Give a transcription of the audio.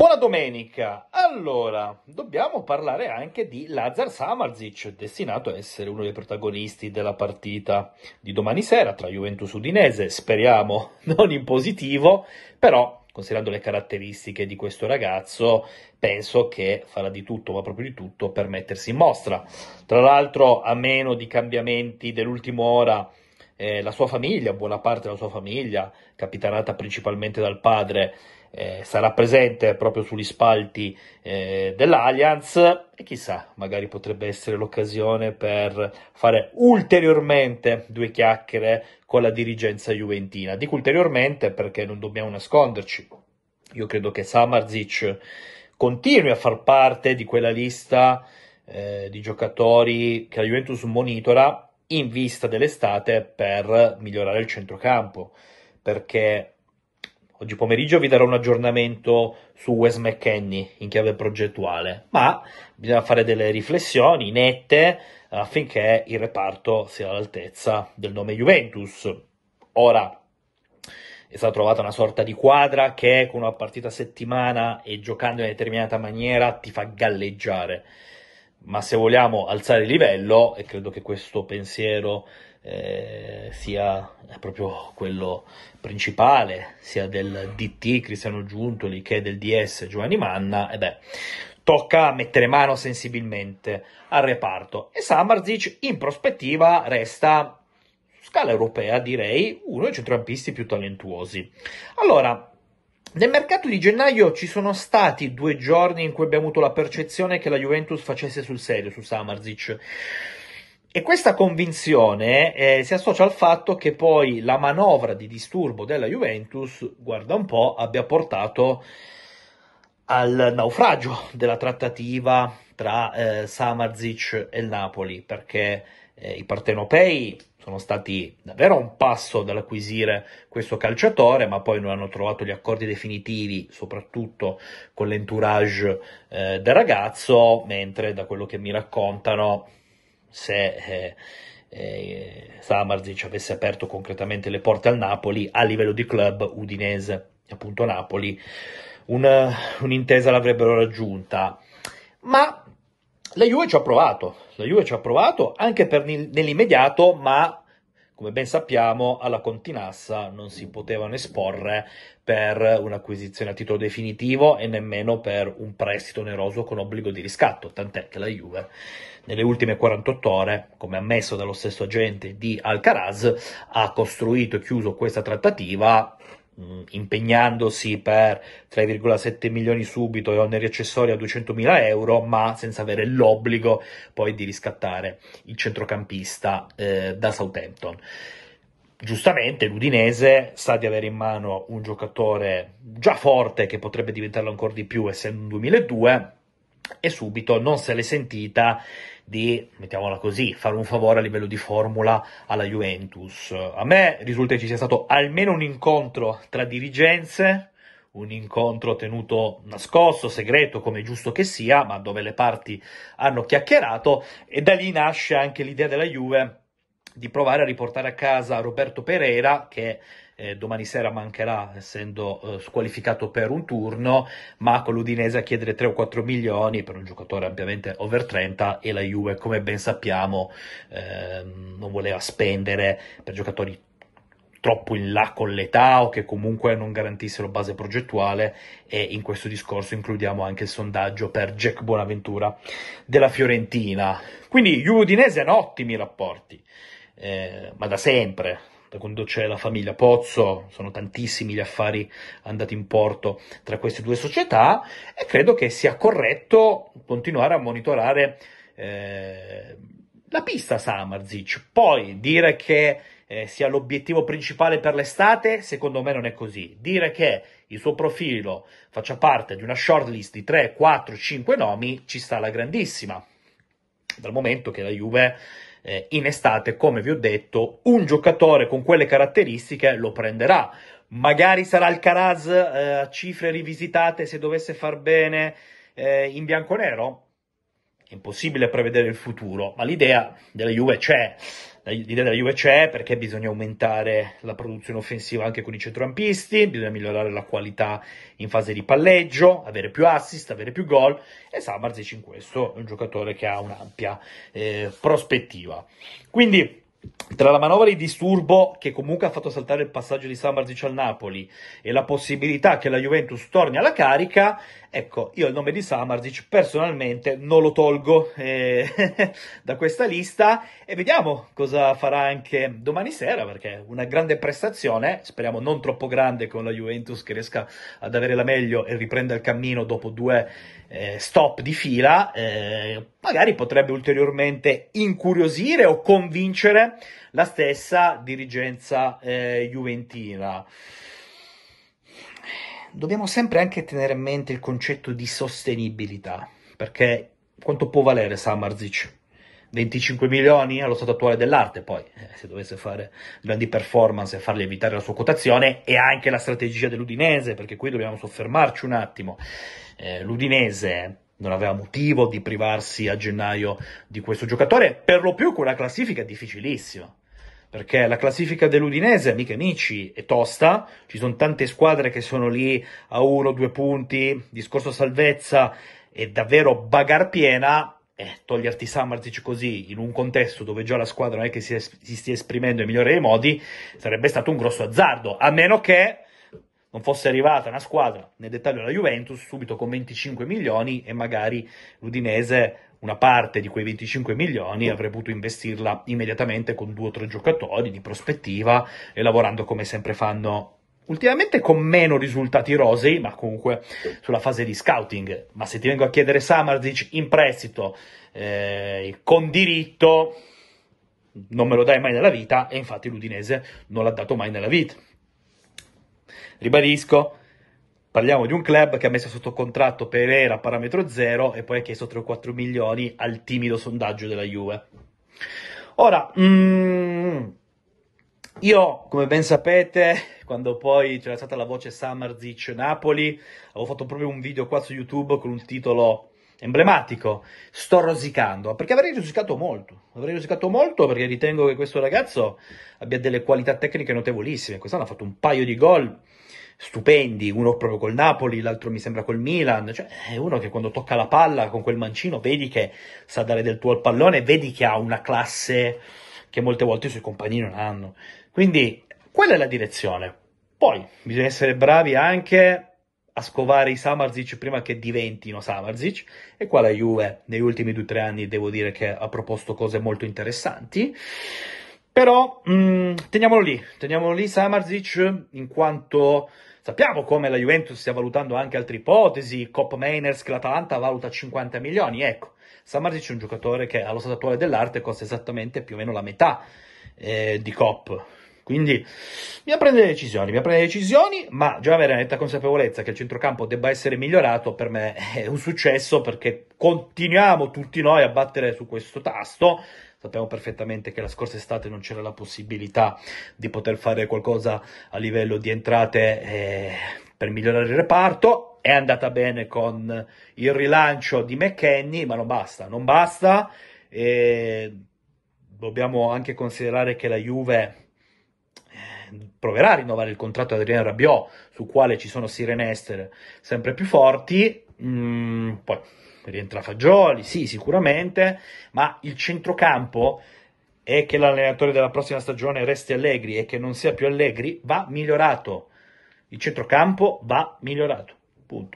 Buona domenica! Allora, dobbiamo parlare anche di Lazar Samarzic, destinato a essere uno dei protagonisti della partita di domani sera tra Juventus Udinese, speriamo non in positivo, però considerando le caratteristiche di questo ragazzo, penso che farà di tutto, ma proprio di tutto, per mettersi in mostra. Tra l'altro, a meno di cambiamenti dell'ultima ora, eh, la sua famiglia, buona parte della sua famiglia, capitanata principalmente dal padre, eh, sarà presente proprio sugli spalti eh, dell'Allianz e chissà, magari potrebbe essere l'occasione per fare ulteriormente due chiacchiere con la dirigenza juventina. Dico ulteriormente perché non dobbiamo nasconderci. Io credo che Samarzic continui a far parte di quella lista eh, di giocatori che la Juventus monitora in vista dell'estate per migliorare il centrocampo perché Oggi pomeriggio vi darò un aggiornamento su Wes McKenney in chiave progettuale, ma bisogna fare delle riflessioni nette affinché il reparto sia all'altezza del nome Juventus. Ora è stata trovata una sorta di quadra che con una partita a settimana e giocando in una determinata maniera ti fa galleggiare. Ma se vogliamo alzare il livello, e credo che questo pensiero eh, sia proprio quello principale, sia del DT Cristiano Giuntoli che del DS Giovanni Manna, e beh, tocca mettere mano sensibilmente al reparto. E Samarzic in prospettiva resta scala europea, direi, uno dei centrocampisti più talentuosi. Allora, nel mercato di gennaio ci sono stati due giorni in cui abbiamo avuto la percezione che la Juventus facesse sul serio su Samarzic. E questa convinzione eh, si associa al fatto che poi la manovra di disturbo della Juventus, guarda un po', abbia portato al naufragio della trattativa tra eh, Samarzic e il Napoli, perché eh, i partenopei sono stati davvero un passo dall'acquisire questo calciatore, ma poi non hanno trovato gli accordi definitivi, soprattutto con l'entourage eh, del ragazzo, mentre da quello che mi raccontano se eh, eh, Samarzic avesse aperto concretamente le porte al Napoli a livello di club udinese, appunto Napoli, una, un'intesa l'avrebbero raggiunta. Ma la Juve ci ha provato, la Juve ci ha provato anche per nell'immediato, ma come ben sappiamo, alla Continassa non si potevano esporre per un'acquisizione a titolo definitivo e nemmeno per un prestito oneroso con obbligo di riscatto, tant'è che la Juve nelle ultime 48 ore, come ammesso dallo stesso agente di Alcaraz, ha costruito e chiuso questa trattativa impegnandosi per 3,7 milioni subito e oneri accessori a 200 mila euro, ma senza avere l'obbligo poi di riscattare il centrocampista eh, da Southampton. Giustamente l'Udinese sa di avere in mano un giocatore già forte che potrebbe diventarlo ancora di più essendo un 2002 e subito non se l'è sentita di, mettiamola così, fare un favore a livello di formula alla Juventus. A me risulta che ci sia stato almeno un incontro tra dirigenze, un incontro tenuto nascosto, segreto, come è giusto che sia, ma dove le parti hanno chiacchierato, e da lì nasce anche l'idea della Juve di provare a riportare a casa Roberto Pereira, che eh, domani sera mancherà essendo eh, squalificato per un turno, ma con l'Udinese a chiedere 3 o 4 milioni per un giocatore ampiamente over 30 e la Juve, come ben sappiamo, eh, non voleva spendere per giocatori troppo in là con l'età o che comunque non garantissero base progettuale e in questo discorso includiamo anche il sondaggio per Jack Bonaventura della Fiorentina. Quindi Juve Udinese hanno ottimi rapporti, eh, ma da sempre, da quando c'è la famiglia Pozzo, sono tantissimi gli affari andati in porto tra queste due società e credo che sia corretto continuare a monitorare eh, la pista Samarzic. Poi dire che eh, sia l'obiettivo principale per l'estate, secondo me non è così. Dire che il suo profilo faccia parte di una shortlist di 3, 4, 5 nomi ci sta la grandissima. Dal momento che la Juve eh, in estate, come vi ho detto, un giocatore con quelle caratteristiche lo prenderà. Magari sarà il Caraz eh, a cifre rivisitate se dovesse far bene eh, in bianco-nero? È impossibile prevedere il futuro, ma l'idea della Juve c'è. L'idea della Juve c'è perché bisogna aumentare la produzione offensiva anche con i centrocampisti, bisogna migliorare la qualità in fase di palleggio, avere più assist, avere più gol e Samarzic in questo è un giocatore che ha un'ampia eh, prospettiva. Quindi tra la manovra di disturbo che comunque ha fatto saltare il passaggio di Samarzic al Napoli e la possibilità che la Juventus torni alla carica, ecco, io il nome di Samarzic personalmente non lo tolgo eh, da questa lista e vediamo cosa farà anche domani sera perché una grande prestazione, speriamo non troppo grande con la Juventus che riesca ad avere la meglio e riprenda il cammino dopo due eh, stop di fila, eh, magari potrebbe ulteriormente incuriosire o convincere la stessa dirigenza eh, juventina. Dobbiamo sempre anche tenere in mente il concetto di sostenibilità, perché quanto può valere Samarzic? 25 milioni allo stato attuale dell'arte, poi eh, se dovesse fare grandi performance e farli evitare la sua quotazione, e anche la strategia dell'Udinese, perché qui dobbiamo soffermarci un attimo. Eh, L'Udinese non aveva motivo di privarsi a gennaio di questo giocatore, per lo più con una classifica difficilissima perché la classifica dell'Udinese, amiche e amici, è tosta, ci sono tante squadre che sono lì a uno due punti, discorso salvezza è davvero bagar piena, eh, toglierti Samarzic così in un contesto dove già la squadra non è che si, es- si stia esprimendo in migliore dei modi, sarebbe stato un grosso azzardo, a meno che non fosse arrivata una squadra, nel dettaglio la Juventus, subito con 25 milioni e magari l'Udinese una parte di quei 25 milioni avrei potuto investirla immediatamente con due o tre giocatori di prospettiva e lavorando come sempre fanno ultimamente con meno risultati rosei, ma comunque sulla fase di scouting. Ma se ti vengo a chiedere Samarzic in prestito eh, con diritto, non me lo dai mai nella vita, e infatti l'Udinese non l'ha dato mai nella vita. Ribadisco, Parliamo di un club che ha messo sotto contratto Pereira a parametro zero e poi ha chiesto 3 o 4 milioni al timido sondaggio della Juve. Ora, mm, io, come ben sapete, quando poi c'era stata la voce Samarzic Napoli, avevo fatto proprio un video qua su YouTube con un titolo emblematico, sto rosicando, perché avrei rosicato molto, avrei rosicato molto perché ritengo che questo ragazzo abbia delle qualità tecniche notevolissime, quest'anno ha fatto un paio di gol stupendi, uno proprio col Napoli, l'altro mi sembra col Milan, cioè è uno che quando tocca la palla con quel mancino vedi che sa dare del tuo al pallone, vedi che ha una classe che molte volte i suoi compagni non hanno. Quindi quella è la direzione. Poi bisogna essere bravi anche a scovare i Samarzic prima che diventino Samarzic e qua la Juve negli ultimi due o tre anni devo dire che ha proposto cose molto interessanti. Però mh, mm, teniamolo lì, teniamolo lì Samarzic in quanto Sappiamo come la Juventus stia valutando anche altre ipotesi, Cop Mainers che l'Atalanta valuta 50 milioni, ecco, Samarzic è un giocatore che allo stato attuale dell'arte costa esattamente più o meno la metà eh, di Cop, quindi bisogna prendere decisioni, bisogna prendere decisioni, ma già avere netta consapevolezza che il centrocampo debba essere migliorato per me è un successo perché continuiamo tutti noi a battere su questo tasto, Sappiamo perfettamente che la scorsa estate non c'era la possibilità di poter fare qualcosa a livello di entrate eh, per migliorare il reparto. È andata bene con il rilancio di McKenny, ma non basta, non basta. E dobbiamo anche considerare che la Juve eh, proverà a rinnovare il contratto di Adriano Rabiot, su quale ci sono sirene estere sempre più forti. Mm, poi rientra Fagioli, sì, sicuramente, ma il centrocampo e che l'allenatore della prossima stagione resti Allegri e che non sia più Allegri va migliorato. Il centrocampo va migliorato. Punto.